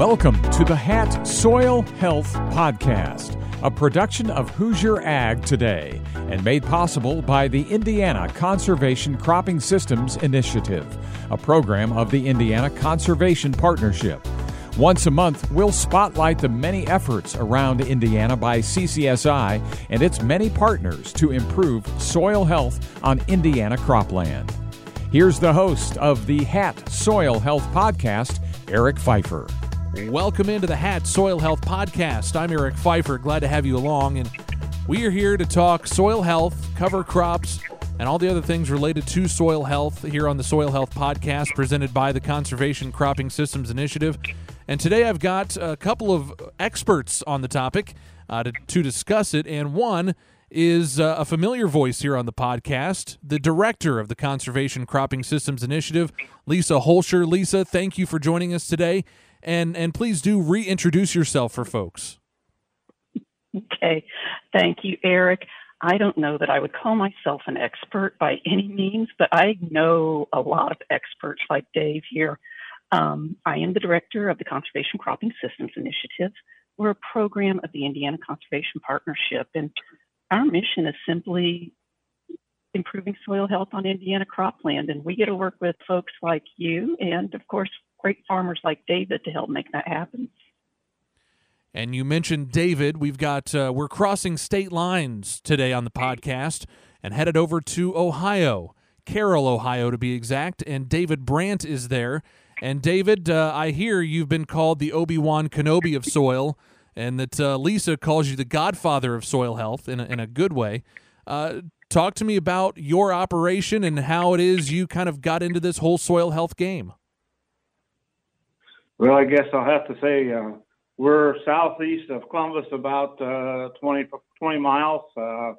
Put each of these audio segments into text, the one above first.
Welcome to the Hat Soil Health Podcast, a production of Hoosier Ag Today, and made possible by the Indiana Conservation Cropping Systems Initiative, a program of the Indiana Conservation Partnership. Once a month, we'll spotlight the many efforts around Indiana by CCSI and its many partners to improve soil health on Indiana cropland. Here's the host of the Hat Soil Health Podcast, Eric Pfeiffer. Welcome into the Hat Soil Health Podcast. I'm Eric Pfeiffer. Glad to have you along. And we are here to talk soil health, cover crops, and all the other things related to soil health here on the Soil Health Podcast presented by the Conservation Cropping Systems Initiative. And today I've got a couple of experts on the topic uh, to, to discuss it. And one is uh, a familiar voice here on the podcast, the director of the Conservation Cropping Systems Initiative, Lisa Holscher. Lisa, thank you for joining us today and and please do reintroduce yourself for folks. Okay, thank you, Eric. I don't know that I would call myself an expert by any means, but I know a lot of experts like Dave here. Um, I am the director of the Conservation Cropping Systems Initiative. We're a program of the Indiana Conservation Partnership, and our mission is simply improving soil health on Indiana cropland. And we get to work with folks like you and, of course, great farmers like David to help make that happen. And you mentioned David. We've got uh, we're crossing state lines today on the podcast and headed over to Ohio, Carroll, Ohio, to be exact. And David Brandt is there. And David, uh, I hear you've been called the Obi Wan Kenobi of soil, and that uh, Lisa calls you the Godfather of soil health in a, in a good way. Uh, talk to me about your operation and how it is you kind of got into this whole soil health game. Well, I guess I'll have to say uh, we're southeast of Columbus, about uh, 20, 20 miles. Uh,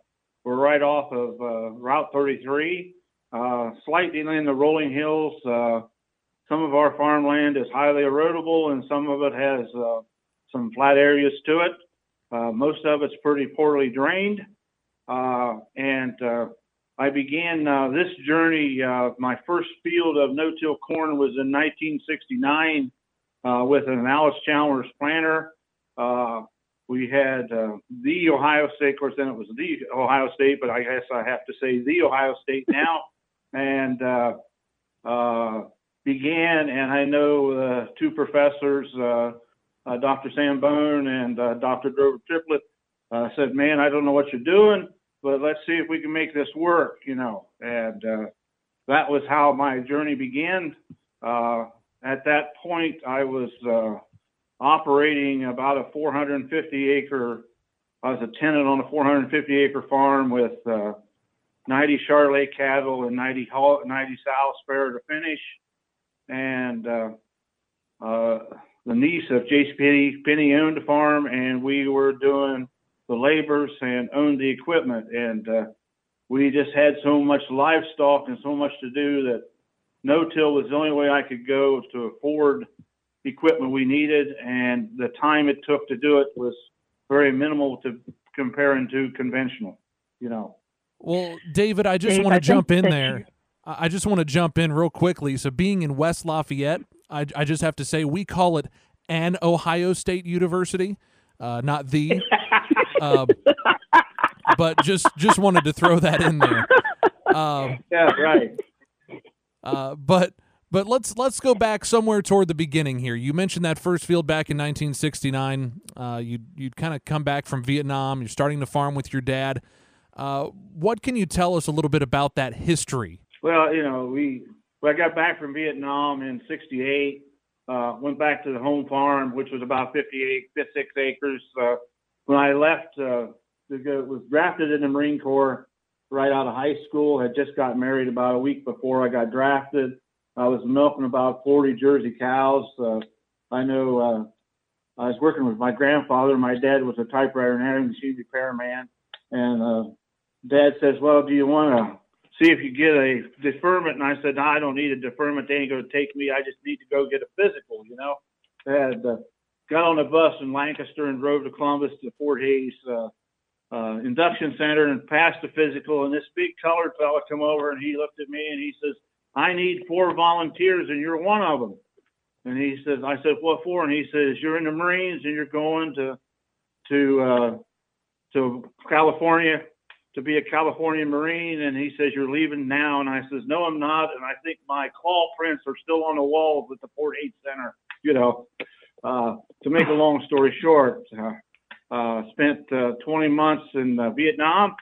we're right off of uh, Route 33, uh, slightly in the rolling hills. Uh, some of our farmland is highly erodible, and some of it has some flat areas to it. most of it's pretty poorly drained. and I began this journey. my first field of no-till corn was in 1969 uh, with an Alice Chalmers planner. Uh, we had uh, the Ohio State, of course, then it was the Ohio State, but I guess I have to say the Ohio State now, and uh, uh, began. And I know uh, two professors, Dr. Sam Bone and Dr. Grover Triplett, said, "Man, I don't know what you're doing, but let's see if we can make this work," you know. And that was how my journey began. Uh, at that point, I was uh, operating about a 450 acre. I was a tenant on a 450 acre farm with uh, 90 Charolais cattle and 90 90 sow spare to finish, and uh, uh, the niece of J.C. Penny, Penney owned the farm, and we were doing the labors and owned the equipment, and uh, we just had so much livestock and so much to do that no-till was the only way I could go to afford equipment we needed, and the time it took to do it was very minimal to comparing to conventional. You know. Well, David, I just want to jump in there. I just want to jump in real quickly. So, being in West Lafayette, I, I just have to say we call it an Ohio State University, uh, not the. uh, but just just wanted to throw that in there. Um, yeah, right. Uh, but but let's let's go back somewhere toward the beginning here. You mentioned that first field back in 1969. Uh, you you'd kind of come back from Vietnam. You're starting to farm with your dad. Uh, what can you tell us a little bit about that history? Well, you know, we I got back from Vietnam in '68. Uh, went back to the home farm, which was about 58, 56 acres. Uh, when I left, uh, was drafted in the Marine Corps right out of high school. Had just got married about a week before I got drafted. I was milking about 40 Jersey cows. Uh, I know uh, I was working with my grandfather. My dad was a typewriter and adding machine repairman. And uh, dad says, Well, do you want to see if you get a deferment? And I said, no, I don't need a deferment. They ain't going to take me. I just need to go get a physical, you know. And uh, got on a bus in Lancaster and drove to Columbus to Fort Hayes. Uh, uh, induction center and passed the physical. And this big colored fella come over and he looked at me and he says, I need four volunteers and you're one of them. And he says, I said, what for? And he says, you're in the Marines and you're going to, to, uh, to California to be a California Marine. And he says, you're leaving now. And I says, no, I'm not. And I think my claw prints are still on the walls at the Fort Hayes Center, you know, uh, to make a long story short, uh, uh, spent uh, 20 months in uh, Vietnam,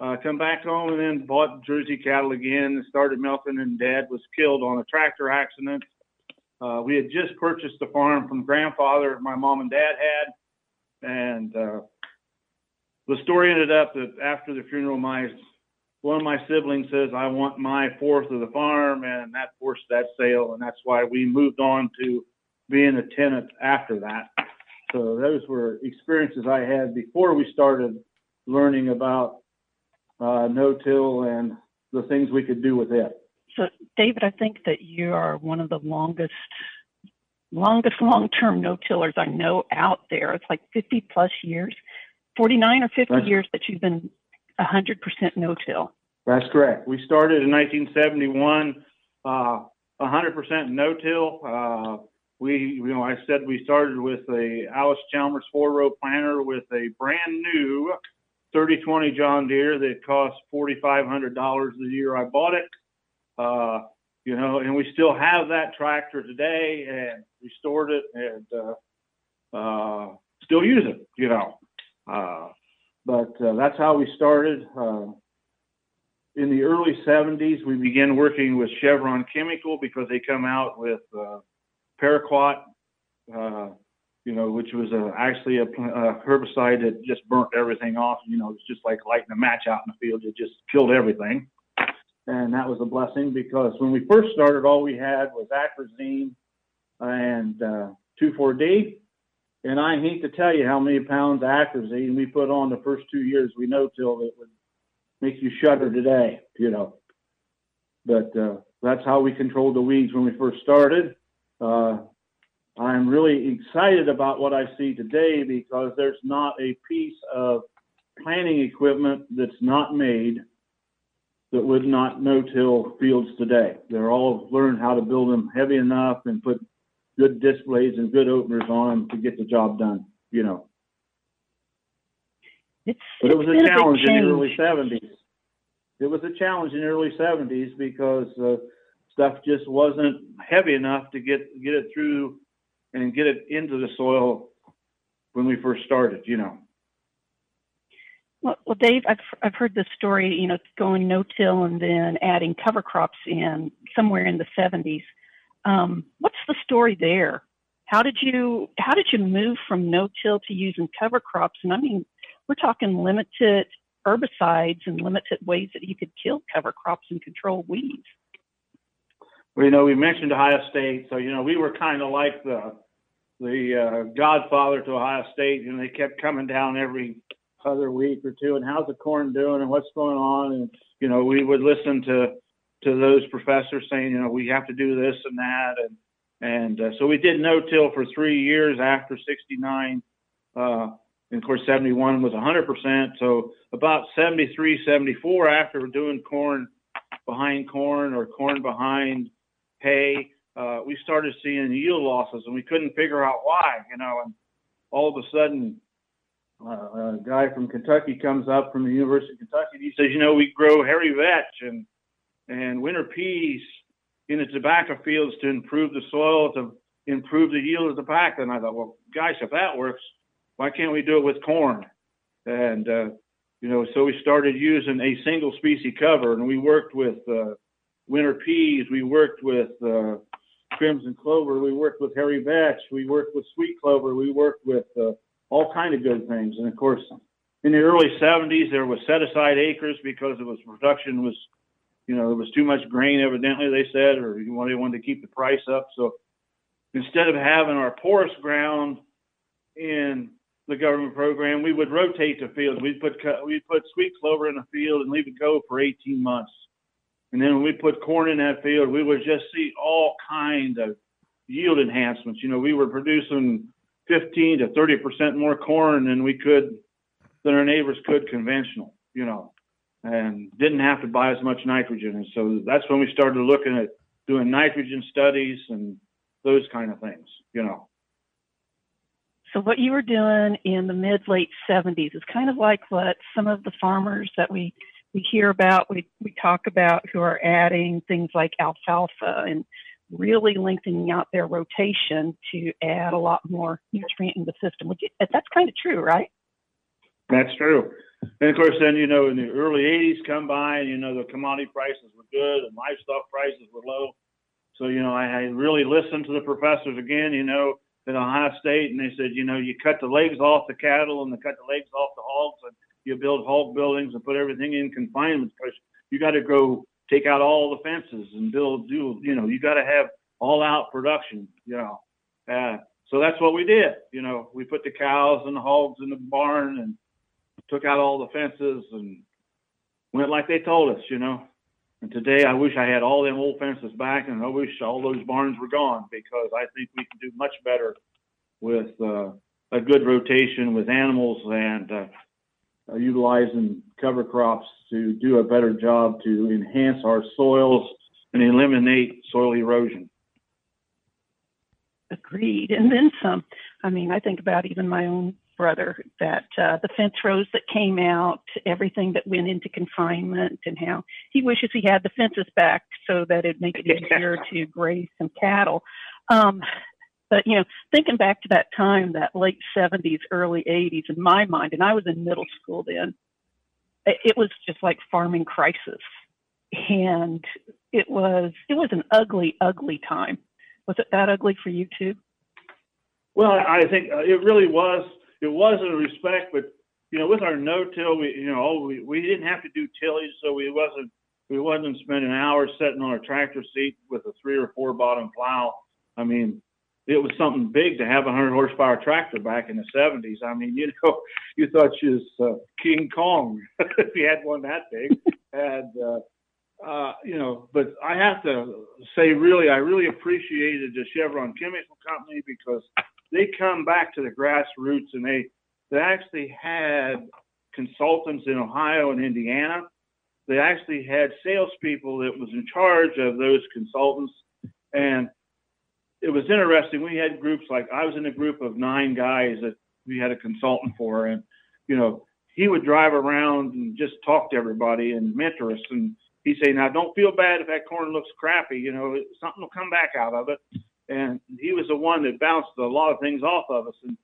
uh, come back home and then bought Jersey cattle again and started milking and dad was killed on a tractor accident. Uh, we had just purchased the farm from grandfather my mom and dad had. And uh, the story ended up that after the funeral, my one of my siblings says, I want my fourth of the farm, and that forced that sale. And that's why we moved on to being a tenant after that. So those were experiences I had before we started learning about uh, no-till and the things we could do with it. So, David, I think that you are one of the longest, longest long-term no-tillers I know out there. It's like 50 plus years, 49 or 50 That's- years that you've been 100% no-till. That's correct. We started in 1971, uh, 100% no-till. Uh, we, you know, I said we started with a Alice Chalmers four-row planter with a brand new 3020 John Deere that cost $4,500 the year I bought it. Uh, you know, and we still have that tractor today and restored it and uh, uh, still use it. You know, uh, but uh, that's how we started. Uh, in the early 70s, we began working with Chevron Chemical because they come out with uh, paraquat, uh, you know, which was uh, actually a, a herbicide that just burnt everything off. You know, it's just like lighting a match out in the field. It just killed everything. And that was a blessing because when we first started, all we had was atrazine and uh, 2,4-D. And I hate to tell you how many pounds of atrazine we put on the first two years we no-till it would make you shudder today, you know. But uh, that's how we controlled the weeds when we first started. Uh, I'm really excited about what I see today because there's not a piece of planting equipment that's not made that would not no-till fields today. They're all learned how to build them heavy enough and put good displays and good openers on them to get the job done, you know. It's, But it was a challenge in the early seventies. It was a challenge in the early seventies because uh, stuff just wasn't heavy enough to get get it through and get it into the soil when we first started. You know, Well, well, Dave, I've I've heard this story. You know, going no-till and then adding cover crops in somewhere in the 70s. Um, what's the story there? How did you how did you move from no-till to using cover crops? And I mean, we're talking limited herbicides and limited ways that you could kill cover crops and control weeds. Well, you know, we mentioned Ohio State, so you know we were kind of like the the uh, godfather to Ohio State. Know, they kept coming down every other week or two, and how's the corn doing, and what's going on, and you know, we would listen to to those professors saying, you know, we have to do this and that, and and uh, so we did no-till for three years after '69. Uh, and of course, 71 was 100%. So about 73, 74, after doing corn behind corn or corn behind hay, uh, we started seeing yield losses, and we couldn't figure out why. You know, and all of a sudden, uh, a guy from Kentucky comes up from the University of Kentucky. And he says, you know, we grow hairy vetch and and winter peas in the tobacco fields to improve the soil, to improve the yield of tobacco. And I thought, well, gosh, if that works, why can't we do it with corn? And uh, you know, so we started using a single species cover, and we worked with uh, winter peas, we worked with uh, crimson clover, we worked with hairy vetch, we worked with sweet clover, we worked with uh, all kind of good things. And of course, in the early 70s, there was set aside acres because it was production was, you know, there was too much grain, evidently they said, or you wanted to keep the price up. So instead of having our porous ground in the government program, we would rotate the fields. We'd put we'd put sweet clover in a field and leave it go for 18 months. And then when we put corn in that field, we would just see all kind of yield enhancements. You know, we were producing 15 to 30 percent more corn than we could than our neighbors could conventional. You know, and didn't have to buy as much nitrogen. And so that's when we started looking at doing nitrogen studies and those kind of things, you know. So what you were doing in the mid late 70s is kind of like what some of the farmers that we we hear about, we we talk about who are adding things like alfalfa and really lengthening out their rotation to add a lot more nutrient in the system. Which that's kind of true, right? That's true. And of course, then you know, in the early '80s come by, and you know the commodity prices were good and livestock prices were low. So you know, I, I really listened to the professors again. You know, at Ohio State, and they said, you know, you cut the legs off the cattle and they cut the legs off the hogs, and you build hog buildings and put everything in confinement because you got to go take out all the fences and build. Do you know? You got to have all out production. You know, uh, so that's what we did. You know, we put the cows and the hogs in the barn and took out all the fences and went like they told us. You know. And today, I wish I had all them old fences back, and I wish all those barns were gone because I think we can do much better with uh, a good rotation with animals and uh, uh, utilizing cover crops to do a better job to enhance our soils and eliminate soil erosion. Agreed. And then some. I mean, I think about even my own brother that uh, the fence rows that came out, everything that went into confinement, and how he wishes he had the fences back so that it'd make it easier to graze some cattle. Um, but you know, thinking back to that time, that late '70s, early '80s, in my mind, and I was in middle school then, it was just like farming crisis, and it was it was an ugly, ugly time. Was it that ugly for you too? Well, I think uh, it really was it was in respect, but you know, with our no-till, we you know we, we didn't have to do tillage, so we wasn't we wasn't spending hours sitting on a tractor seat with a three or four bottom plow. I mean, it was something big to have a hundred horsepower tractor back in the seventies. I mean, you know, you thought you was uh, King Kong if you had one that big. and uh, uh, you know, but I have to say, really, I really appreciated the Chevron Chemical Company because they come back to the grassroots and they they actually had consultants in Ohio and Indiana. They actually had salespeople that was in charge of those consultants, and it was interesting. We had groups like I was in a group of nine guys that we had a consultant for, and you know he would drive around and just talk to everybody and mentor us. And he'd say, "Now don't feel bad if that corn looks crappy. You know something will come back out of it." and he was the one that bounced a lot of things off of us and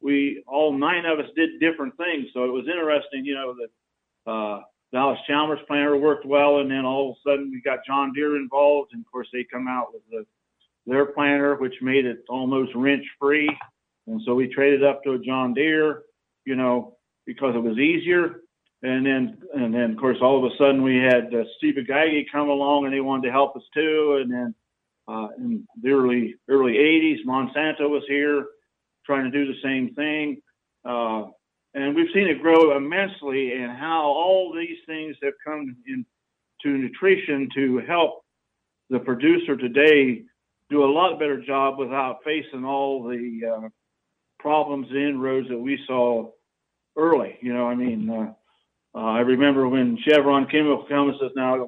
we all nine of us did different things so it was interesting you know that uh dallas chalmers planter worked well and then all of a sudden we got john deere involved and of course they come out with the their planter which made it almost wrench free and so we traded up to a john deere you know because it was easier and then and then of course all of a sudden we had uh, steve Agagi come along and he wanted to help us too and then uh, in the early early 80s. Monsanto was here trying to do the same thing, uh, and we've seen it grow immensely. And how all these things have come into nutrition to help the producer today do a lot better job without facing all the uh, problems and inroads that we saw early. You know, I mean. Uh, uh, I remember when Chevron Chemical comes says, "Now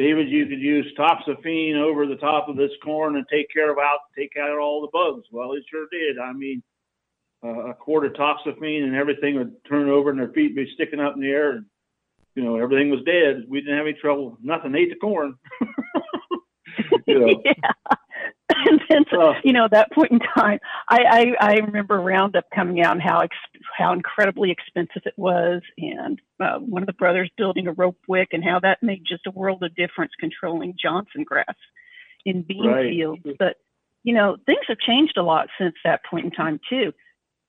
David, you could use toxaphene over the top of this corn and take care of out, take out all the bugs. Well, it sure did. I mean, uh, a quart of toxaphene and everything would turn over and their feet be sticking up in the air. And, you know, everything was dead. We didn't have any trouble. Nothing ate the corn. you know. yeah. And then, uh, you know, that point in time, I, I, I remember Roundup coming out and how ex- how incredibly expensive it was, and uh, one of the brothers building a rope wick, and how that made just a world of difference controlling Johnson grass in bean right. fields. But you know, things have changed a lot since that point in time too.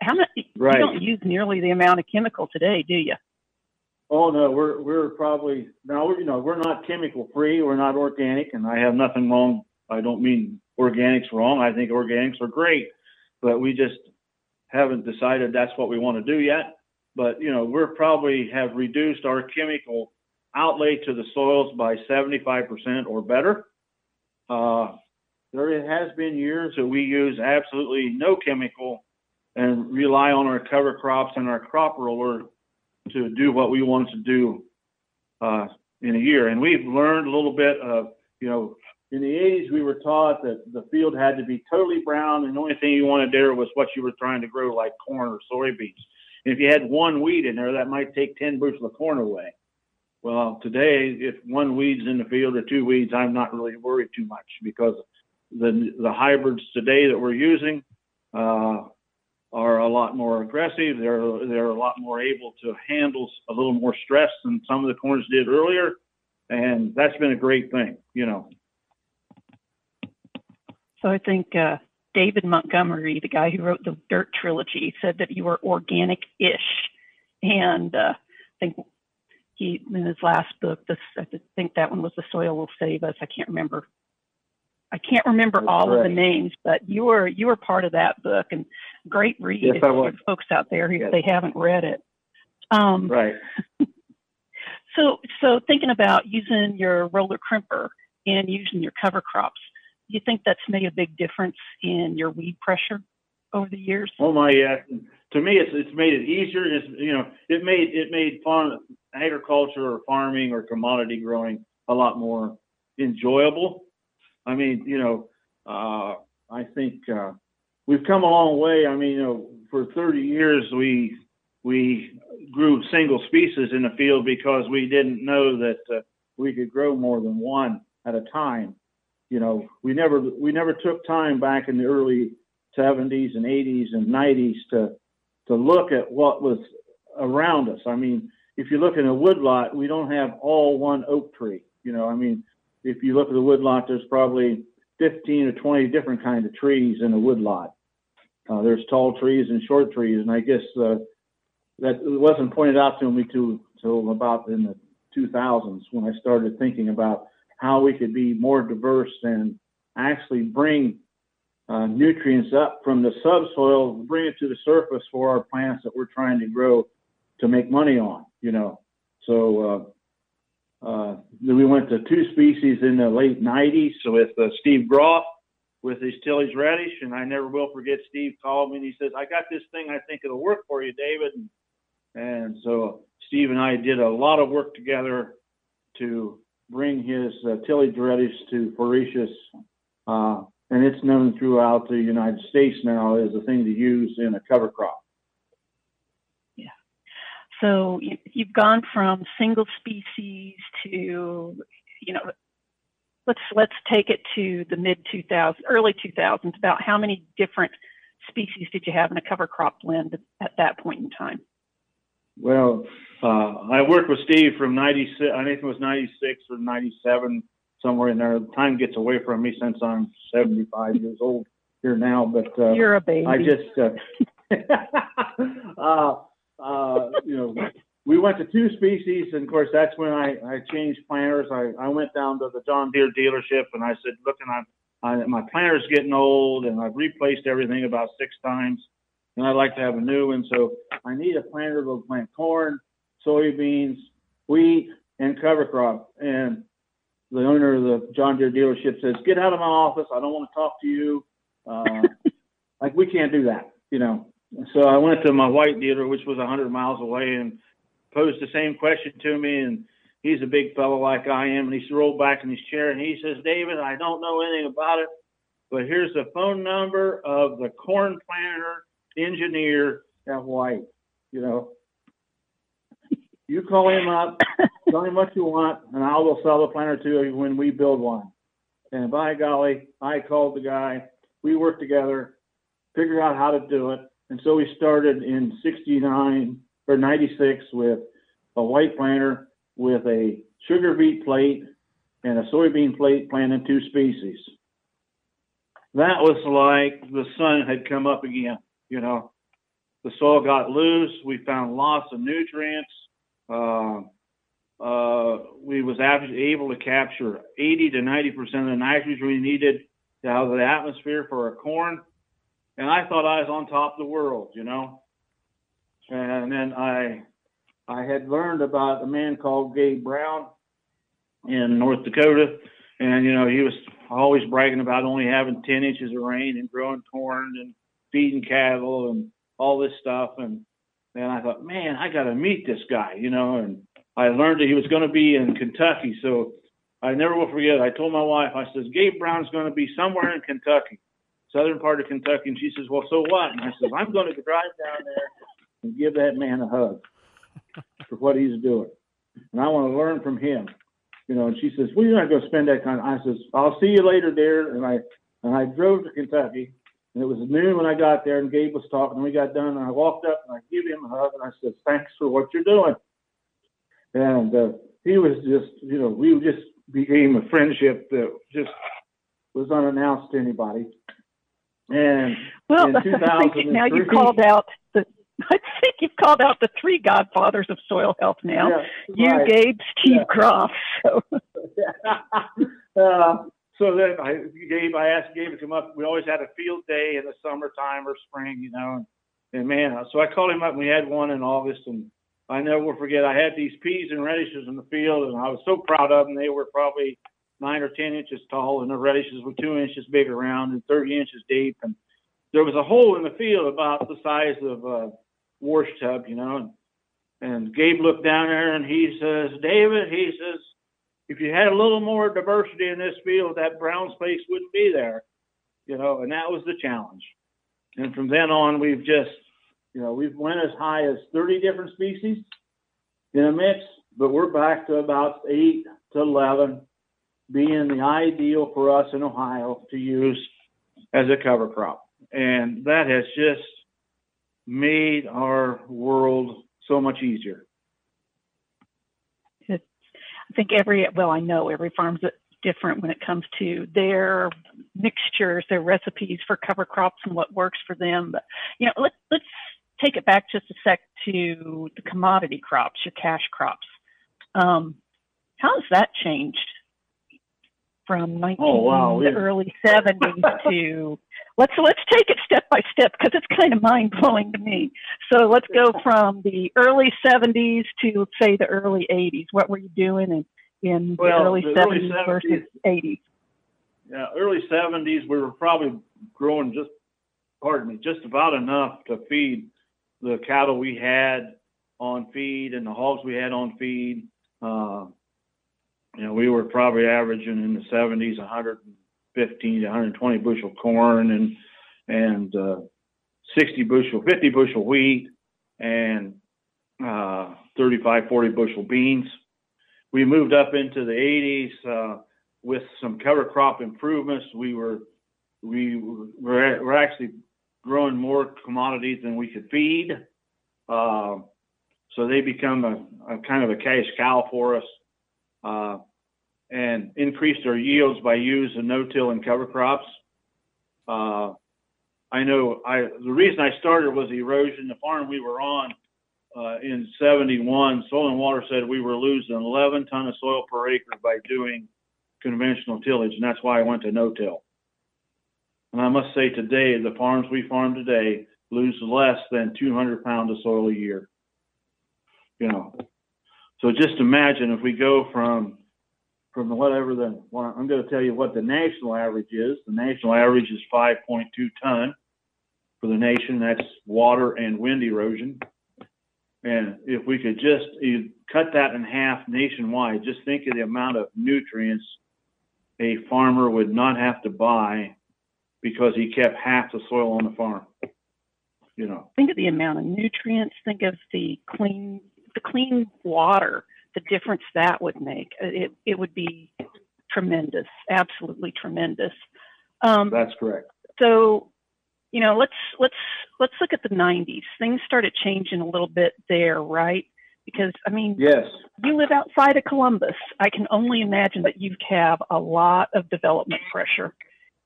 How much right. you don't use nearly the amount of chemical today, do you? Oh no, we're we're probably now you know we're not chemical free, we're not organic, and I have nothing wrong. I don't mean organics wrong. I think organics are great, but we just haven't decided that's what we want to do yet. But you know, we're probably have reduced our chemical outlay to the soils by 75% or better. Uh, there has been years that we use absolutely no chemical and rely on our cover crops and our crop roller to do what we want to do uh, in a year. And we've learned a little bit of, you know, in the 80s, we were taught that the field had to be totally brown, and the only thing you wanted there was what you were trying to grow, like corn or soybeans. And if you had one weed in there, that might take 10 bushels of corn away. Well, today, if one weed's in the field or two weeds, I'm not really worried too much because the the hybrids today that we're using uh, are a lot more aggressive. They're they're a lot more able to handle a little more stress than some of the corns did earlier, and that's been a great thing, you know. So I think uh, David Montgomery, the guy who wrote the Dirt trilogy, said that you were organic-ish, and uh, I think he in his last book, this I think that one was "The Soil Will Save Us." I can't remember. I can't remember That's all of the names, but you were you were part of that book, and great read Yes, if for folks out there if Yes. they haven't read it. Um, Right. So, so thinking about using your roller crimper and using your cover crops, you think that's made a big difference in your weed pressure over the years? Oh my, yeah. To me, it's it's made it easier. It's you know, it made it made farm agriculture or farming or commodity growing a lot more enjoyable. I mean, you know, uh, I think uh, we've come a long way. I mean, you know, for 30 years we we grew single species in the field because we didn't know that uh, we could grow more than one at a time. You know, we never we never took time back in the early 70s and 80s and 90s to to look at what was around us. I mean, if you look in a woodlot, we don't have all one oak tree. You know, I mean, if you look at the woodlot, there's probably 15 or 20 different kinds of trees in a woodlot. Uh, there's tall trees and short trees, and I guess uh, that wasn't pointed out to me till till about in the 2000s when I started thinking about how we could be more diverse and actually bring uh, nutrients up from the subsoil, bring it to the surface for our plants that we're trying to grow to make money on, you know. So uh, uh, we went to two species in the late 90s with uh, Steve Groff with his Tillage Radish, and I never will forget Steve called me and he says, I got this thing I think it'll work for you, David. And, and so Steve and I did a lot of work together to bring his uh, Tillage Radish to Floresius uh, and it's known throughout the United States now as a thing to use in a cover crop. Yeah. So you- you've gone from single species to, you know, let's let's take it to the mid 2000s, early 2000s. About how many different species did you have in a cover crop blend at that point in time? Well, uh, I worked with Steve from 96, I think it was 96 or 97, somewhere in there. Time gets away from me since I'm 75 years old here now, but uh, You're a baby. I just, uh, uh, uh, you know, we went to two species, and of course, that's when I, I changed planters. I, I went down to the John Deere dealership, and I said, "Look, and I'm, I, my planter's getting old, and I've replaced everything about six times, and I'd like to have a new one. So I need a planter to plant corn, soybeans, wheat, and cover crop." And the owner of the John Deere dealership says, "Get out of my office. I don't want to talk to you. Uh, like we can't do that, you know." So I went to my white dealer, which was 100 miles away, and posed the same question to me. And he's a big fellow like I am, and he's rolled back in his chair and he says, "David, I don't know anything about it, but here's the phone number of the corn planter engineer at White. You know, you call him up, tell him what you want, and I will sell the planter to you when we build one." And by golly, I called the guy. We worked together, figured out how to do it. And so we started in 69 or 96 with a white planter with a sugar beet plate and a soybean plate planting two species. That was like the sun had come up again, you know. The soil got loose. We found lots of nutrients. Uh, uh, we was ab- able to capture 80 to 90 percent of the nitrogen we needed out of the atmosphere for our corn and I thought I was on top of the world, you know. And then I I had learned about a man called Gabe Brown in North Dakota, and you know he was always bragging about only having 10 inches of rain and growing corn and feeding cattle and all this stuff. And and I thought, man, I got to meet this guy, you know. And I learned that he was going to be in Kentucky, so I never will forget. I told my wife, I says, Gabe Brown's going to be somewhere in Kentucky, southern part of Kentucky. And she says, Well, so what? And I says, I'm going to drive down there and give that man a hug for what he's doing. And I want to learn from him. You know, and she says, Well, you're not going to spend that kind of I says, I'll see you later, dear. And I and I drove to Kentucky. And it was noon when I got there, and Gabe was talking, and we got done. And I walked up and I gave him a hug, and I said, "Thanks for what you're doing." And uh, he was just, you know, we just became a friendship that just was unannounced to anybody. And Well, in I think now you've called out the. I think you've called out the three godfathers of soil health now. Yeah, you, right. Gabe, Steve Yeah. Groff. So uh, so then I Gabe, I asked Gabe to come up. We always had a field day in the summertime or spring, you know. And, and man, so I called him up. and We had one in August, and I never will forget. I had these peas and radishes in the field, and I was so proud of them. They were probably nine or ten inches tall, and the radishes were two inches big around and 30 inches deep. And there was a hole in the field about the size of a wash tub, you know. And, and Gabe looked down there, and he says, "David," he says if you had a little more diversity in this field, that brown space wouldn't be there, you know, and that was the challenge. And from then on, we've just, you know, we've went as high as 30 different species in a mix, but we're back to about eight to 11 being the ideal for us in Ohio to use as a cover crop. And that has just made our world so much easier. I think every well, I know every farm's different when it comes to their mixtures, their recipes for cover crops, and what works for them. But you know, let's let's take it back just a sec to the commodity crops, your cash crops. Um, how has that changed from 19 Oh, wow, the early 70s to let's let's take it step by step because it's kind of mind blowing to me. So let's go from the early 70s to say the early 80s. What were you doing in, in Well, the early the 70s, early 70s versus 80s? Yeah, early seventies, we were probably growing just, pardon me, just about enough to feed the cattle we had on feed and the hogs we had on feed. Uh, you know, we were probably averaging in the seventies, hundred and fifteen to hundred and twenty bushel corn and, and, uh, sixty bushel, fifty bushel wheat and, uh, 35, 40 bushel beans. We moved up into the eighties, uh, with some cover crop improvements, we were we were we're actually growing more commodities than we could feed. Uh, so they become a, a kind of a cash cow for us, uh, and increased our yields by using no-till and cover crops. Uh, I know I the reason I started was erosion. The farm we were on uh, in '71, Soil and Water said we were losing 11 ton of soil per acre by doing conventional tillage, and that's why I went to no-till. And I must say today, the farms we farm today lose less than 200 pounds of soil a year. You know, so just imagine if we go from from whatever the well, I'm going to tell you what the national average is. The national average is 5.2 ton for the nation. That's water and wind erosion. And if we could just cut that in half nationwide, just think of the amount of nutrients a farmer would not have to buy because he kept half the soil on the farm. You know, Think of the amount of nutrients. Think of the clean the clean water. The difference that would make. It it would be tremendous. Absolutely tremendous. Um, that's correct. so you know let's let's let's look at the 90s things started changing a little bit there right because i mean Yes. you live outside of columbus i can only imagine that you have a lot of development pressure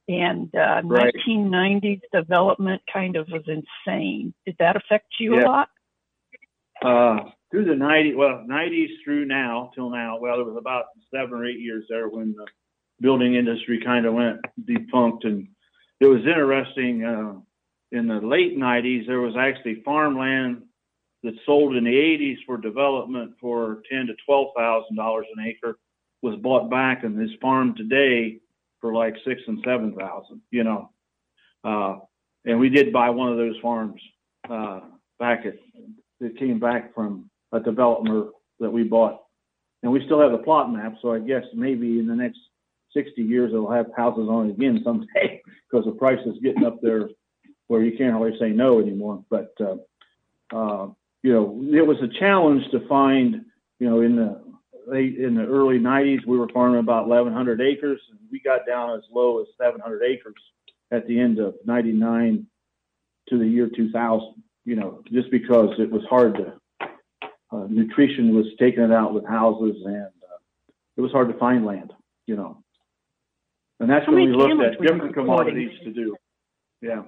and uh, Right. 1990s development kind of was insane did that affect you Yeah. a lot Uh, through the 90s, well, 90s through now, till now, well, it was about seven or eight years there when the building industry kind of went defunct. And it was interesting, uh, in the late 90s, there was actually farmland that sold in the 80s for development for ten to twelve thousand dollars an acre was bought back and is farmed today for like six and seven thousand, you know. Uh, and we did buy one of those farms uh, back at that came back from a developer that we bought and we still have the plot map. So I guess maybe in the next 60 years, it'll have houses on it again someday because the price is getting up there where you can't always say no anymore. But uh, uh, you know, it was a challenge to find. You know, in the late in the early 90s, we were farming about 1,100 acres, and we got down as low as 700 acres at the end of 99 to the year 2000. You know, just because it was hard to uh, nutrition was taking it out with houses, and uh, it was hard to find land. You know, and that's How when we looked at different commodities to do. Yeah.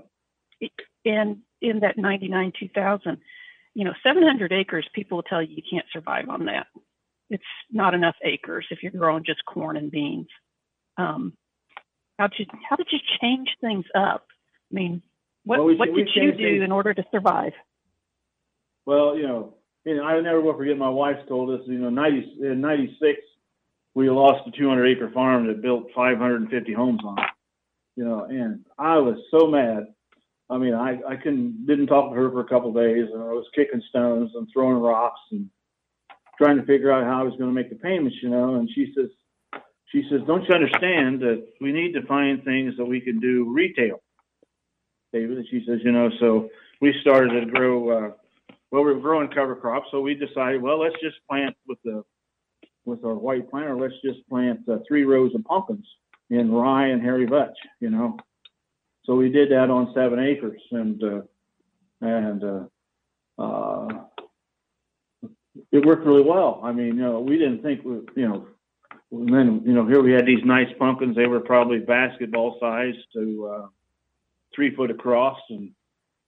And in that 99 2000, you know, 700 acres, people will tell you you can't survive on that. It's not enough acres if you're growing just corn and beans. Um, how did you how did you change things up? I mean, what Well, we- what we did you do things- in order to survive? Well, you know, you know, I never will forget my wife told us, you know, 90, in 96, we lost a 200 acre farm that built 550 homes on you know, and I was so mad. I mean, I, I couldn't, didn't talk to her for a couple of days and I was kicking stones and throwing rocks and trying to figure out how I was going to make the payments, you know, and she says, she says, don't you understand that we need to find things that we can do retail? David, she says, you know, so we started to grow, uh, well, we were growing cover crops, so we decided, well, let's just plant with the with our white planter. Let's just plant uh, three rows of pumpkins in rye and hairy vetch, you know. So we did that on seven acres, and uh, and uh, uh, it worked really well. I mean, you know, we didn't think, we, you know, and then you know, here we had these nice pumpkins. They were probably basketball size to uh, three foot across, and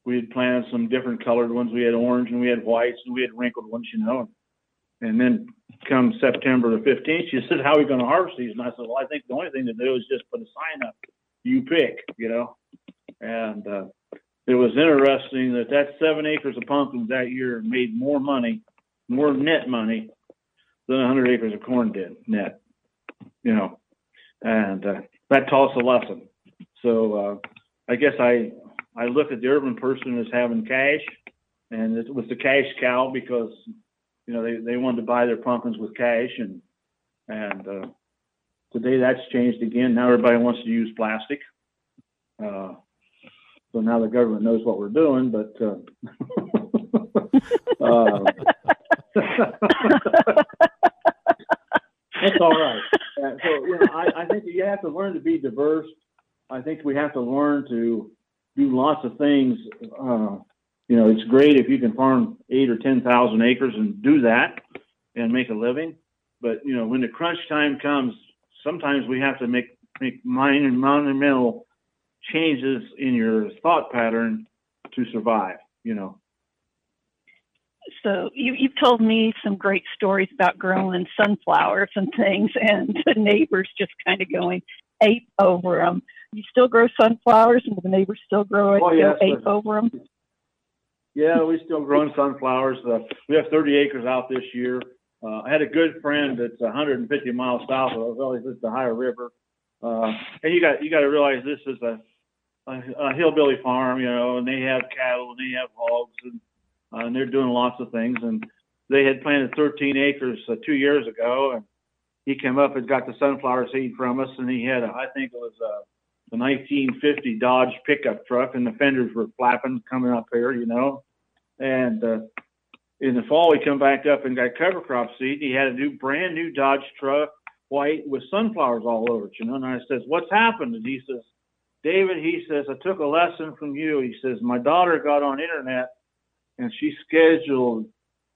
we had planted some different colored ones. We had orange and we had whites and we had wrinkled ones, you know. And then come September the 15th, she said, How are we going to harvest these? And I said, Well, I think the only thing to do is just put a sign up. You pick, you know. And uh, it was interesting that that seven acres of pumpkins that year made more money, more net money than 100 acres of corn did net, you know. And uh, that taught us a lesson. So uh, I guess I I look at the urban person as having cash, and it was the cash cow because you know they, they wanted to buy their pumpkins with cash, and and uh, today that's changed again. Now everybody wants to use plastic. Uh, so now the government knows what we're doing, but uh, uh, that's all right. Uh, so you know, I, I think you have to learn to be diverse. I think we have to learn to do lots of things. Uh, you know, it's great if you can farm eight or ten thousand acres and do that and make a living. But you know, when the crunch time comes, sometimes we have to make make minor monumental changes in your thought pattern to survive. You know. So you you've told me some great stories about growing sunflowers and things, and the neighbors just kind of going ape over them. You still grow sunflowers, and the neighbors still grow it, Oh, yes, ape over them. Yeah, we still growing sunflowers. Uh, we have 30 acres out this year. Uh, I had a good friend that's 150 miles south of us. At the Ohio River. Uh, and you got you got to realize this is a, a, a hillbilly farm, you know, and they have cattle and they have hogs and uh, and they're doing lots of things. And they had planted 13 acres uh, two years ago, and he came up and got the sunflower seed from us, and he had a, I think it was a, a 1950 Dodge pickup truck, and the fenders were flapping coming up here, you know. And uh, in the fall, he come back up and got cover crop seed. He had a new, brand new Dodge truck, white with sunflowers all over it, you know. And I says, "What's happened?" And he says, "David," he says, "I took a lesson from you." He says, "My daughter got on internet and she scheduled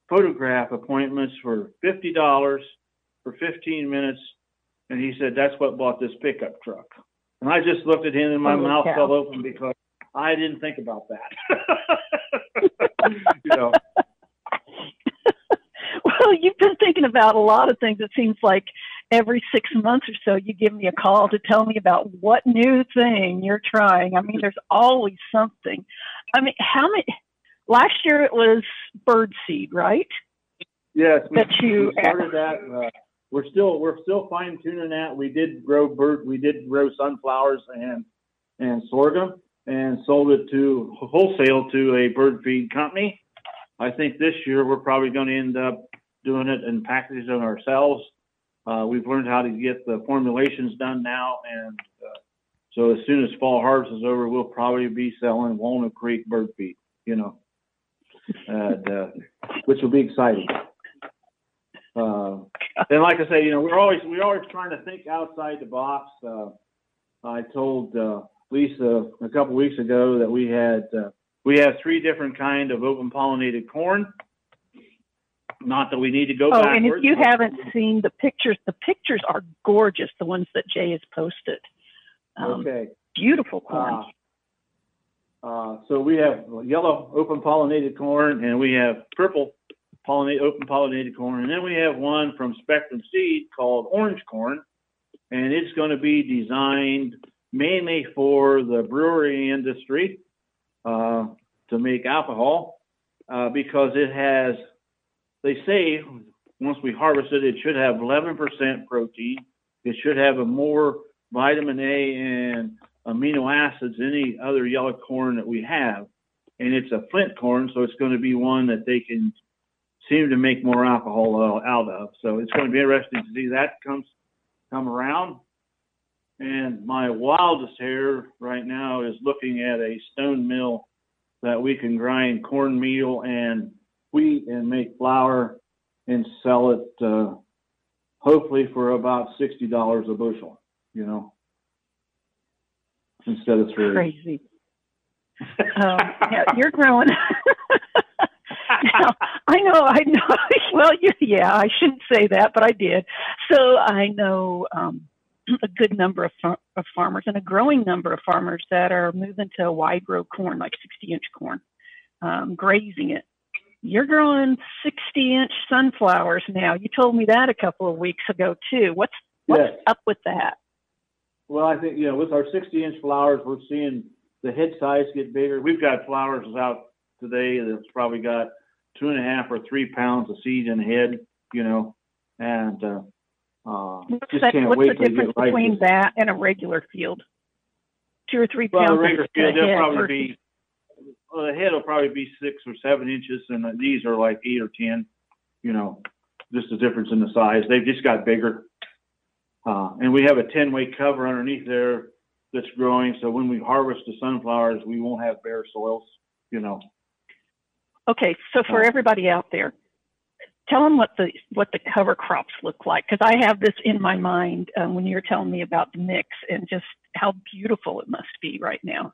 photograph appointments for fifty dollars for 15 minutes, and he said that's what bought this pickup truck." And I just looked at him, and my Holy mouth cow. fell open because I didn't think about that. you know. Well, you've been thinking about a lot of things. It seems like every six months or so, you give me a call to tell me about what new thing you're trying. I mean, there's always something. I mean, how many? Last year it was bird seed, right? Yes, we, That you- we started that. Uh, we're still we're still fine tuning that. We did grow bird. We did grow sunflowers and and sorghum and sold it to wholesale to a bird feed company. I think this year we're probably going to end up doing it and packaging it ourselves. Uh, we've learned how to get the formulations done now, and uh, so as soon as fall harvest is over, we'll probably be selling Walnut Creek bird feed, you know, and, uh, which will be exciting. Uh, and like I say, you know, we're always we're always trying to think outside the box. Uh, I told uh, Lisa a couple weeks ago that we had uh, we have three different kind of open pollinated corn. Not that we need to go Oh, backwards. and if you haven't seen the pictures, the pictures are gorgeous. The ones that Jay has posted. Um, okay. Beautiful corn. Uh, uh, so we have yellow open pollinated corn and we have purple pollinate, open pollinated corn. And then we have one from Spectrum Seed called orange corn. And it's going to be designed mainly for the brewery industry uh, to make alcohol uh, because it has, they say, once we harvest it, it should have 11% protein. It should have a more vitamin A and amino acids than any other yellow corn that we have. And it's a flint corn, so it's going to be one that they can seem to make more alcohol out of. So it's going to be interesting to see that comes come around. And my wildest hair right now is looking at a stone mill that we can grind cornmeal and wheat and make flour and sell it uh, hopefully for about sixty dollars a bushel. You know, instead of three. Crazy. um, yeah, you're growing. now, I know, I know. Well, you, yeah, I shouldn't say that, but I did. So I know um, a good number of, far- of farmers and a growing number of farmers that are moving to wide row corn, like 60 inch corn, um, grazing it. You're growing 60 inch sunflowers now. You told me that a couple of weeks ago too. What's what's Yes. up with that? Well, I think, you know, with our 60 inch flowers, we're seeing the head size get bigger. We've got flowers out today that's probably got two and a half or three pounds of seed in the head, you know, and, uh, uh, What's, just that, can't what's wait the difference between that and a regular field? Two or three Well, pounds the regular field, they'll probably versus- be, well, the head will probably be six or seven inches, and these are like eight or 10, you know, just the difference in the size. They've just got bigger. Uh, and we have a 10 weight cover underneath there that's growing, so when we harvest the sunflowers, we won't have bare soils, you know. Okay, so for Uh, everybody out there, tell them what the what the cover crops look like because I have this in my mind um, when you're telling me about the mix and just how beautiful it must be right now.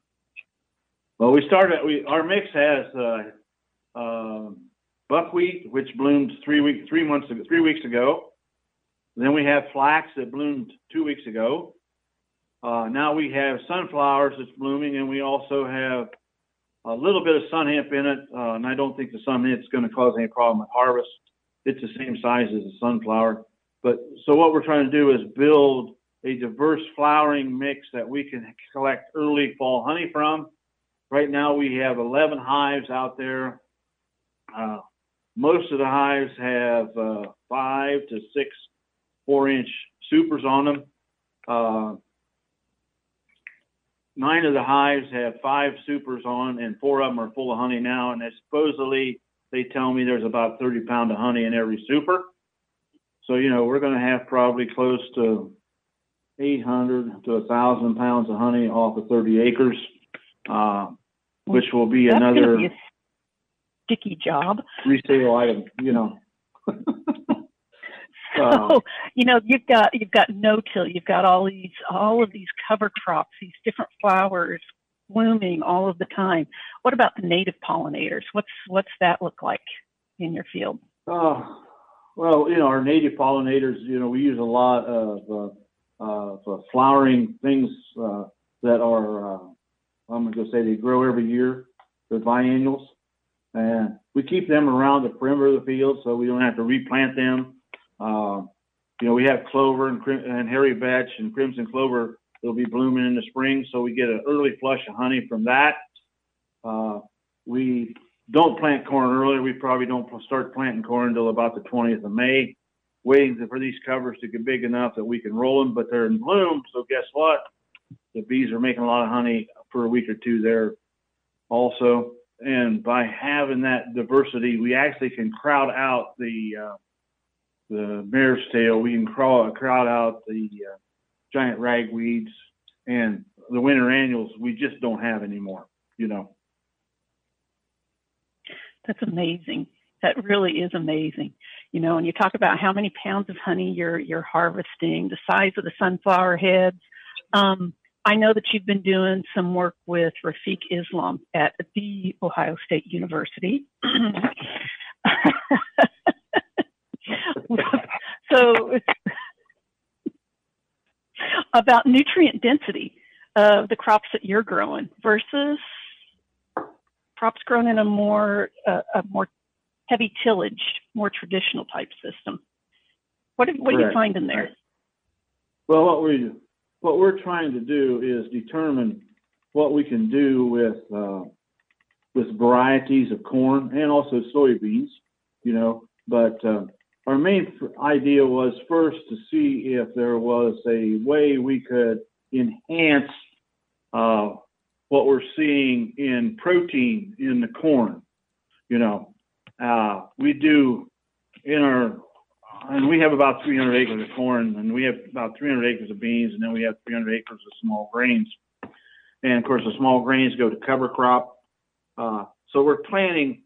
Well, we started, we, our mix has, uh, um buckwheat, which bloomed three week, three months ago, three weeks ago. Then we have flax that bloomed two weeks ago. Uh, now we have sunflowers that's blooming, and we also have a little bit of sun hemp in it. Uh, and I don't think the sun hemp's going to cause any problem at harvest. It's the same size as the sunflower. But so what we're trying to do is build a diverse flowering mix that we can collect early fall honey from. Right now we have 11 hives out there. Uh, most of the hives have uh, five to six four inch supers on them. Nine of the hives have five supers on, and four of them are full of honey now. And supposedly they tell me there's about 30 pound of honey in every super. So you know we're going to have probably close to 800 to 1,000 pounds of honey off of 30 acres, uh, which will be That's another be sticky job. resale item. You know. So Uh, you know you've got you've got no till, you've got all these all of these cover crops, these different flowers blooming all of the time. What about the native pollinators? What's what's that look like in your field? Oh, well, you know, our native pollinators, you know, we use a lot of, uh, uh, flowering things uh, that are, uh, I'm going to say they grow every year. They're biennials. And we keep them around the perimeter of the field so we don't have to replant them. Uh, you know, we have clover and, and hairy vetch and crimson clover. They'll be blooming in the spring, so we get an early flush of honey from that. Uh, we don't plant corn early. We probably don't start planting corn until about the 20th of May, waiting for these covers to get big enough that we can roll them, but they're in bloom. So guess what? The bees are making a lot of honey for a week or two there also. And by having that diversity, we actually can crowd out the, uh, the mare's tail. We can crawl, crowd out the uh, giant ragweeds and the winter annuals. We just don't have anymore. You know. That's amazing. That really is amazing. You know, and you talk about how many pounds of honey you're you're harvesting, the size of the sunflower heads. Um, I know that you've been doing some work with Rafiq Islam at the Ohio State University. so about nutrient density of the crops that you're growing versus crops grown in a more uh, a more heavy tillage, more traditional type system. What, what are you finding there? Well, what we what we're trying to do is determine what we can do with uh, with varieties of corn and also soybeans. You know, but uh, our main idea was first to see if there was a way we could enhance uh, what we're seeing in protein in the corn. You know, uh, we do in our, and we have about 300 acres of corn, and we have about 300 acres of beans, and then we have 300 acres of small grains. And of course, the small grains go to cover crop. Uh, so we're planting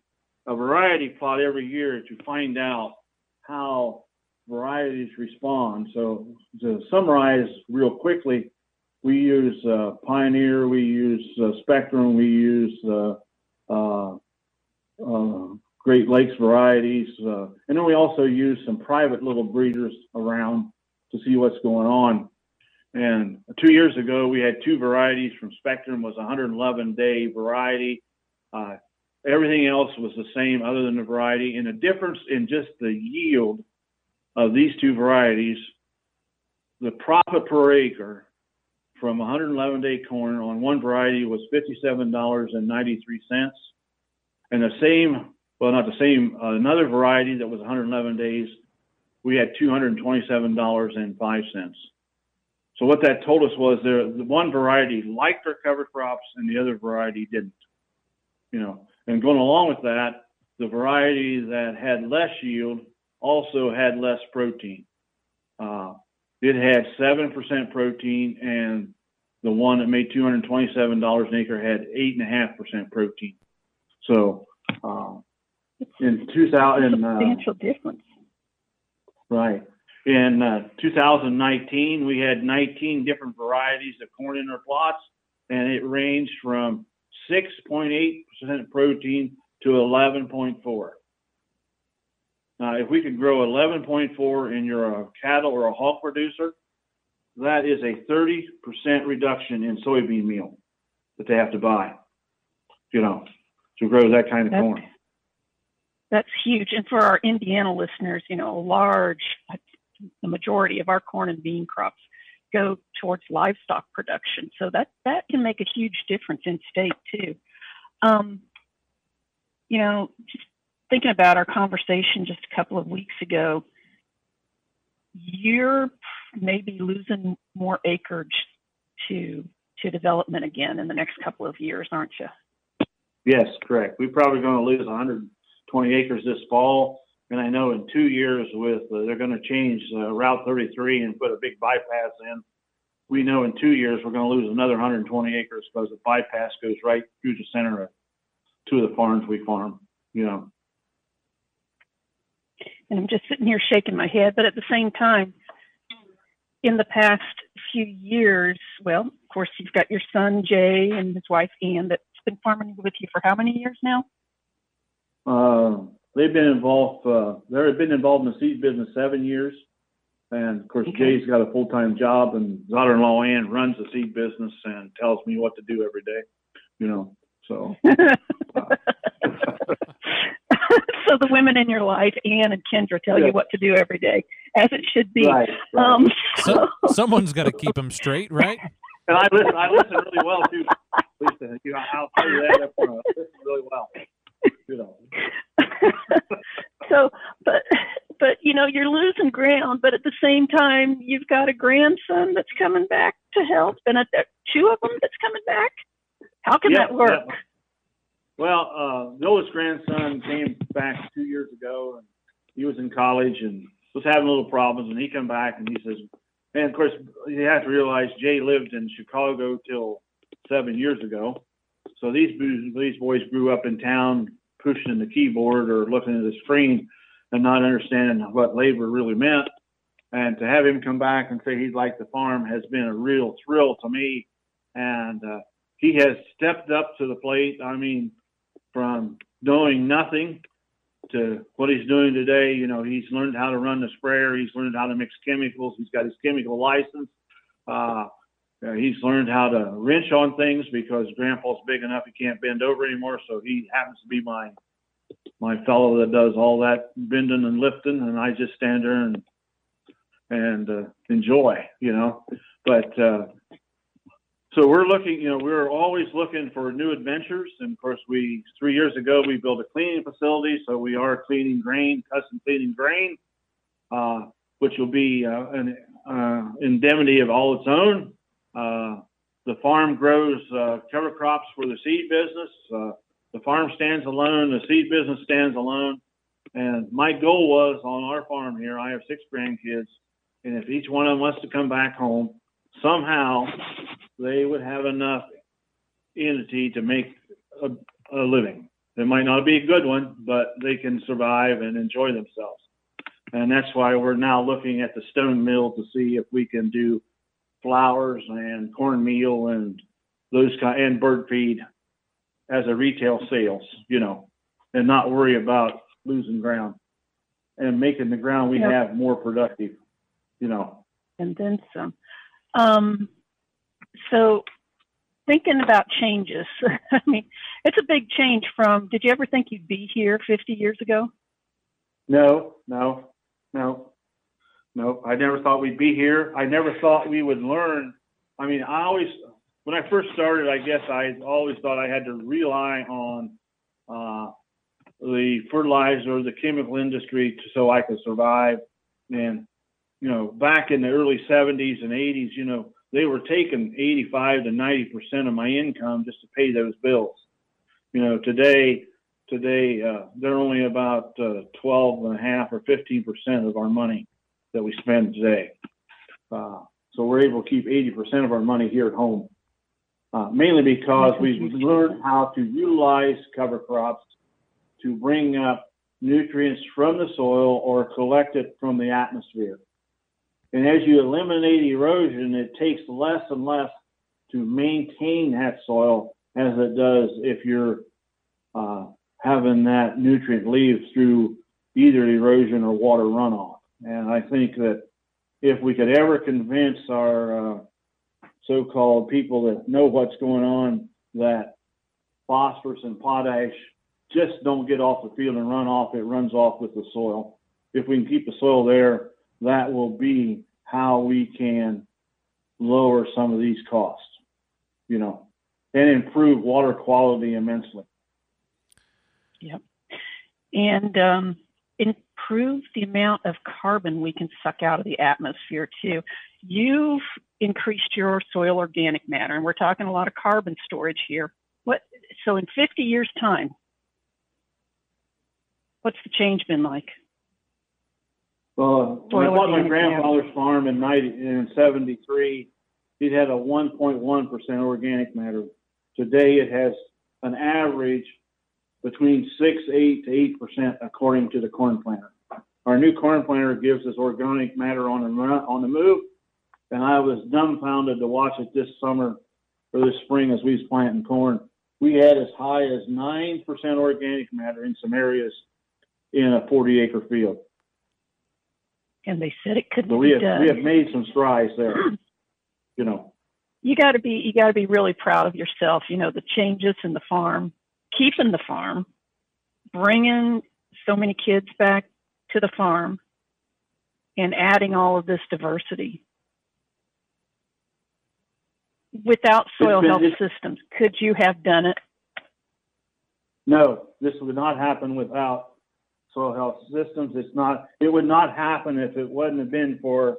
a variety plot every year to find out how varieties respond. So to summarize real quickly, we use uh, Pioneer, we use uh, Spectrum, we use uh, uh, uh Great Lakes varieties, uh, and then we also use some private little breeders around to see what's going on. And two years ago, we had two varieties from Spectrum was 111 day variety. Everything else was the same other than the variety, and the difference in just the yield of these two varieties, the profit per acre from 111 day corn on one variety was $57.93. And the same, well, not the same, uh, another variety that was 111 days, we had $227.05. So what that told us was there, the one variety liked our cover crops and the other variety didn't. You know, and going along with that, the variety that had less yield also had less protein. Uh, it had 7% protein, and the one that made $227 an acre had 8.5% protein. So uh, in 2000, uh, substantial difference. Right. In uh, 2019, we had 19 different varieties of corn in our plots, and it ranged from 6.8% protein to 11.4. Now, if we could grow 11.4 and you're a uh, cattle or a hog producer, that is a 30% reduction in soybean meal that they have to buy, you know, to grow that kind of that's, corn. That's huge. And for our Indiana listeners, you know, a large, the majority of our corn and bean crops go towards livestock production. So that, that can make a huge difference in state too. Um, you know, just thinking about our conversation just a couple of weeks ago, you're maybe losing more acreage to to development again in the next couple of years, aren't you? Yes, correct. We're probably going to lose 120 acres this fall, and I know in two years with uh, they're going to change uh, Route 33 and put a big bypass in. We know in two years we're going to lose another 120 acres because the bypass goes right through the center of two of the farms we farm. You know, and I'm just sitting here shaking my head. But at the same time, in the past few years, well, of course, you've got your son Jay and his wife Ann that's been farming with you for how many years now? Uh, they've been involved. Uh, they've been involved in the seed business seven years, and of course, okay. Jay's got a full time job, and daughter-in-law Ann runs the seed business and tells me what to do every day. You know, so. Uh, so the women in your life, Ann and Kendra, tell you what to do every day, as it should be. Right, right. Um, so, someone's got to keep them straight, right? And I listen. I listen really well too. Lisa, you know, I'll tell you that. I listen really well. Know. so, but but you know, you're losing ground. But at the same time, you've got a grandson that's coming back to help, and a, two of them that's coming back. How can yeah, that work? Yeah. Well, uh, Noah's grandson came back two years ago, and he was in college, and was having little problems, and he come back and he says, and of course you have to realize Jay lived in Chicago till seven years ago, so these these boys grew up in town pushing the keyboard or looking at the screen and not understanding what labor really meant. And to have him come back and say he'd like the farm has been a real thrill to me. And uh, he has stepped up to the plate. I mean, from knowing nothing to what he's doing today, you know, he's learned how to run the sprayer. He's learned how to mix chemicals. He's got his chemical license. Uh, he's learned how to wrench on things because grandpa's big enough he can't bend over anymore. So he happens to be my my fellow that does all that bending and lifting, and I just stand there and and uh, enjoy, you know. But uh, so we're looking, you know, we're always looking for new adventures. And of course, we three years ago we built a cleaning facility, so we are cleaning grain, custom cleaning grain, uh, which will be uh, an uh, indemnity of all its own. Uh, the farm grows uh, cover crops for the seed business. Uh, the farm stands alone. The seed business stands alone. And my goal was on our farm here. I have six grandkids, and if each one of them wants to come back home, somehow they would have enough entity to make a, a living. It might not be a good one, but they can survive and enjoy themselves. And that's why we're now looking at the stone mill to see if we can do flours and cornmeal and those kind and bird feed as a retail sales, you know, and not worry about losing ground and making the ground we Yep. have more productive, you know. and then some. Um, so thinking about changes, I mean, it's a big change from, did you ever think you'd be here 50 years ago? No, no, no, no. I never thought we'd be here. I never thought we would learn. I mean, I always, when I first started, I guess I always thought I had to rely on uh, the fertilizer, the chemical industry, to, so I could survive. And you know, back in the early 70s and 80s, you know, they were taking 85 to 90 percent of my income just to pay those bills. You know, today today uh, they're only about uh, 12 and a half or 15 percent of our money that we spend today. Uh, so we're able to keep 80 percent of our money here at home, uh, mainly because we've learned how to utilize cover crops to bring up nutrients from the soil or collect it from the atmosphere. And as you eliminate erosion, it takes less and less to maintain that soil as it does if you're uh, having that nutrient leave through either erosion or water runoff. And I think that if we could ever convince our uh, so-called people that know what's going on that phosphorus and potash just don't get off the field and run off, it runs off with the soil. If we can keep the soil there, that will be how we can lower some of these costs, you know, and improve water quality immensely. Yep. And um, the amount of carbon we can suck out of the atmosphere too. You've increased your soil organic matter, and we're talking a lot of carbon storage here. What? So in 50 years' time, what's the change been like? Well, when I bought my organic matter. grandfather's farm in ninety, in seventy-three, it had a one point one percent organic matter. Today, it has an average between six, eight to eight percent according to the corn planter. Our new corn planter gives us organic matter on the on the move, and I was dumbfounded to watch it this summer or this spring as we was planting corn. We had as high as nine percent organic matter in some areas in a forty acre field. And they said it couldn't So we be have, done. we have made some strides there, you know. you got to be you got to be really proud of yourself you know the changes in the farm keeping the farm bringing so many kids back to the farm and adding all of this diversity without soil been- health systems could you have done it No, this would not happen without soil health systems. It's not, it would not happen if it wouldn't have been for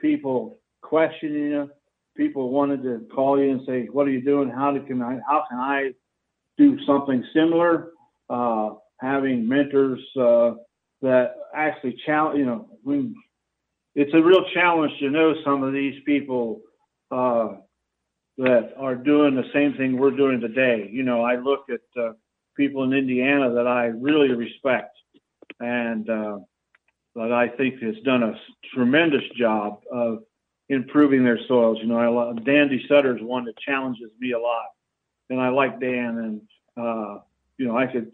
people questioning you. People wanted to call you and say, what are you doing? How can I, how can I do something similar? Uh, having mentors, uh, that actually challenge. You know, when it's a real challenge to know some of these people uh, that are doing the same thing we're doing today. You know, I look at uh, people in Indiana that I really respect and uh, that I think has done a tremendous job of improving their soils. You know, I, Dan DeSutter is one that challenges me a lot, and I like Dan. And uh, you know, I could,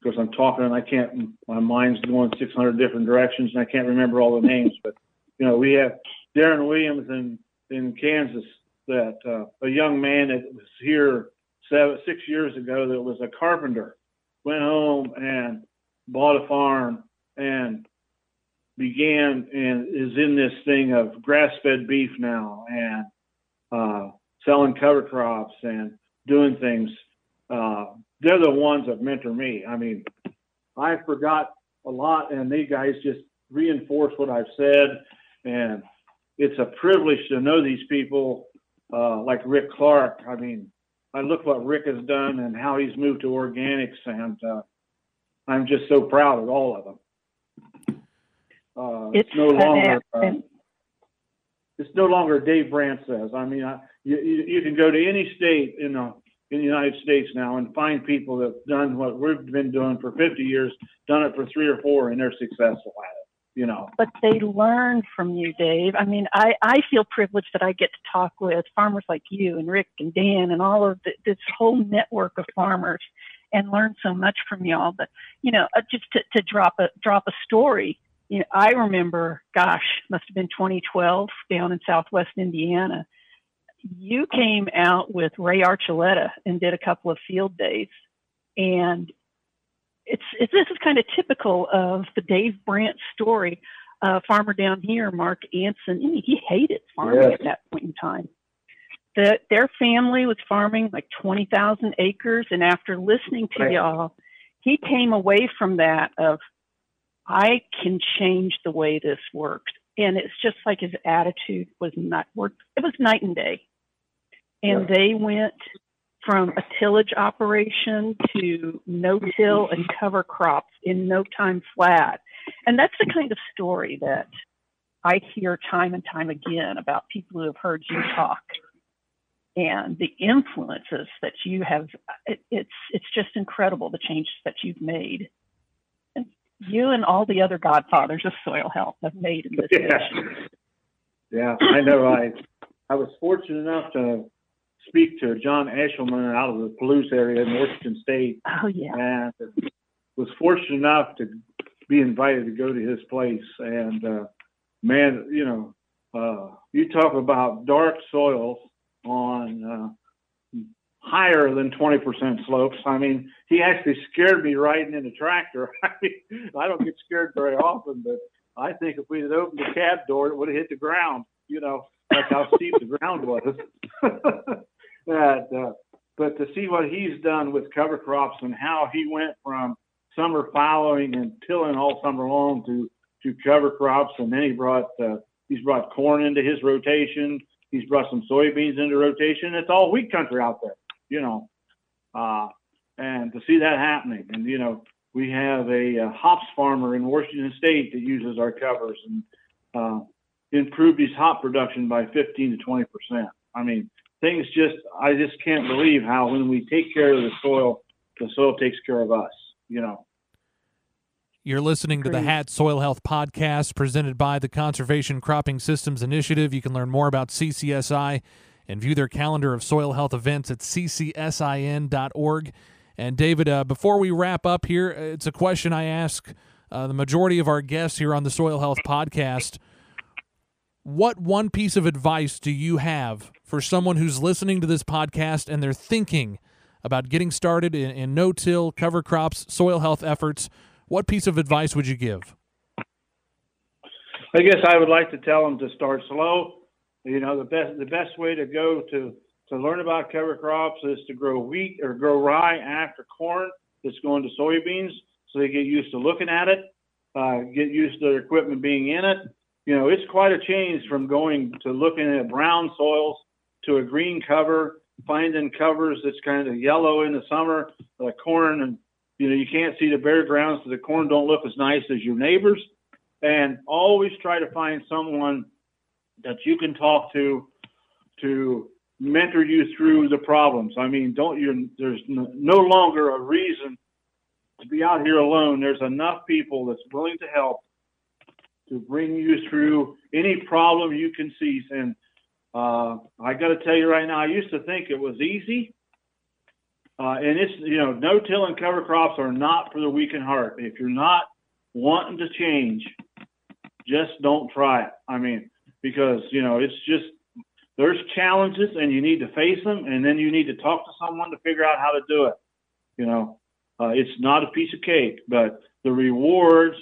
because I'm talking and I can't, my mind's going 600 different directions, and I can't remember all the names. But you know, we have Darren Williams in in Kansas, that uh, a young man that was here seven, six years ago that was a carpenter went home and bought a farm and began and is in this thing of grass-fed beef now and uh, selling cover crops and doing things. Uh, they're the ones that mentor me. I mean, I forgot a lot, and these guys just reinforce what I've said. And it's a privilege to know these people uh, like Rick Clark. I mean, I look what Rick has done and how he's moved to organics, and uh, I'm just so proud of all of them. Uh, it's, it's, no longer. Uh, it's no longer Dave Brandt says. I mean, I, you, you can go to any state in the in the United States now and find people that've done what we've been doing for 50 years, done it for three or four, and they're successful at it. You know. But they learn from you, Dave. I mean, I I feel privileged that I get to talk with farmers like you and Rick and Dan and all of the, this whole network of farmers and learn so much from y'all. But you know, uh, just to, to drop a drop a story you know, I remember, gosh, must have been 2012 down in Southwest Indiana. You came out with Ray Archuleta and did a couple of field days, and it's, it's this is kind of typical of the Dave Brandt story. Uh, farmer down here, Mark Anson, I mean, he hated farming yes. at that point in time. The, their family was farming like 20,000 acres, and after listening to right. y'all, he came away from that of I can change the way this works. And it's just like his attitude was not work. It was night and day. And yeah. they went from a tillage operation to no till and cover crops in no time flat. And that's the kind of story that I hear time and time again about people who have heard you talk and the influences that you have. It, it's, it's just incredible the changes that you've made And you and all the other godfathers of soil health have made in this yeah. Yeah, I know. I I was fortunate enough to speak to John Aeschliman out of the Palouse area in Washington State. Oh yeah. And was fortunate enough to be invited to go to his place. And uh, man, you know, uh, you talk about dark soils on uh, higher than 20% slopes. I mean, he actually scared me riding in a tractor. I mean, I don't get scared very often, but I think if we had opened the cab door, it would have hit the ground. You know, that's how steep the ground was. that, uh, but to see what he's done with cover crops and how he went from summer following and tilling all summer long to to cover crops, and then he brought uh, he's brought corn into his rotation. He's brought some soybeans into rotation. It's all wheat country out there you know, uh, and to see that happening, and you know, we have a, a, hops farmer in Washington State that uses our covers and uh, improved his hop production by 15 to 20 percent. I mean, things just I just can't believe how when we take care of the soil, the soil takes care of us. You know. You're listening to the HAT Soil Health Podcast presented by the Conservation Cropping Systems Initiative. You can learn more about CCSI and view their calendar of soil health events at ccsin.org. And David, uh, before we wrap up here, uh, it's a question I ask uh, the majority of our guests here on the Soil Health Podcast. What one piece of advice do you have for someone who's listening to this podcast and they're thinking about getting started in, in no till, cover crops, soil health efforts? What piece of advice would you give? I guess I would like to tell them to start slow you know, the best the best way to go to to learn about cover crops is to grow wheat or grow rye after corn that's going to soybeans, so they get used to looking at it, uh, get used to their equipment being in it. You know, it's quite a change from going to looking at brown soils to a green cover, finding covers that's kind of yellow in the summer, like corn and you know, you can't see the bare ground, so the corn don't look as nice as your neighbors. And always try to find someone that you can talk to to mentor you through the problems. I mean, don't you? There's no, no longer a reason to be out here alone. There's enough people that's willing to help to bring you through any problem you can see. And uh, I got to tell you right now, I used to think it was easy. Uh, and it's, you know, no till and cover crops are not for the weak in heart. If you're not wanting to change, just don't try it. I mean, because, you know, it's just, there's challenges and you need to face them and then you need to talk to someone to figure out how to do it. You know, uh, it's not a piece of cake, but the rewards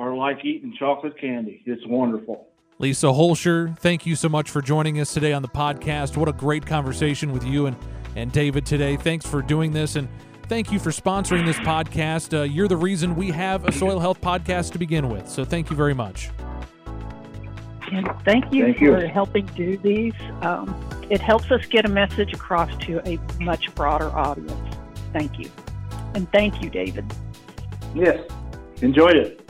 are like eating chocolate candy. It's wonderful. Lisa Holscher, thank you so much for joining us today on the podcast. What a great conversation with you and, and David today. Thanks for doing this and thank you for sponsoring this podcast. Uh, you're the reason we have a soil health podcast to begin with. So thank you very much. And thank you Thank for you. helping do these. Um, it helps us get a message across to a much broader audience. Thank you. And thank you, David. Yes. Enjoyed it.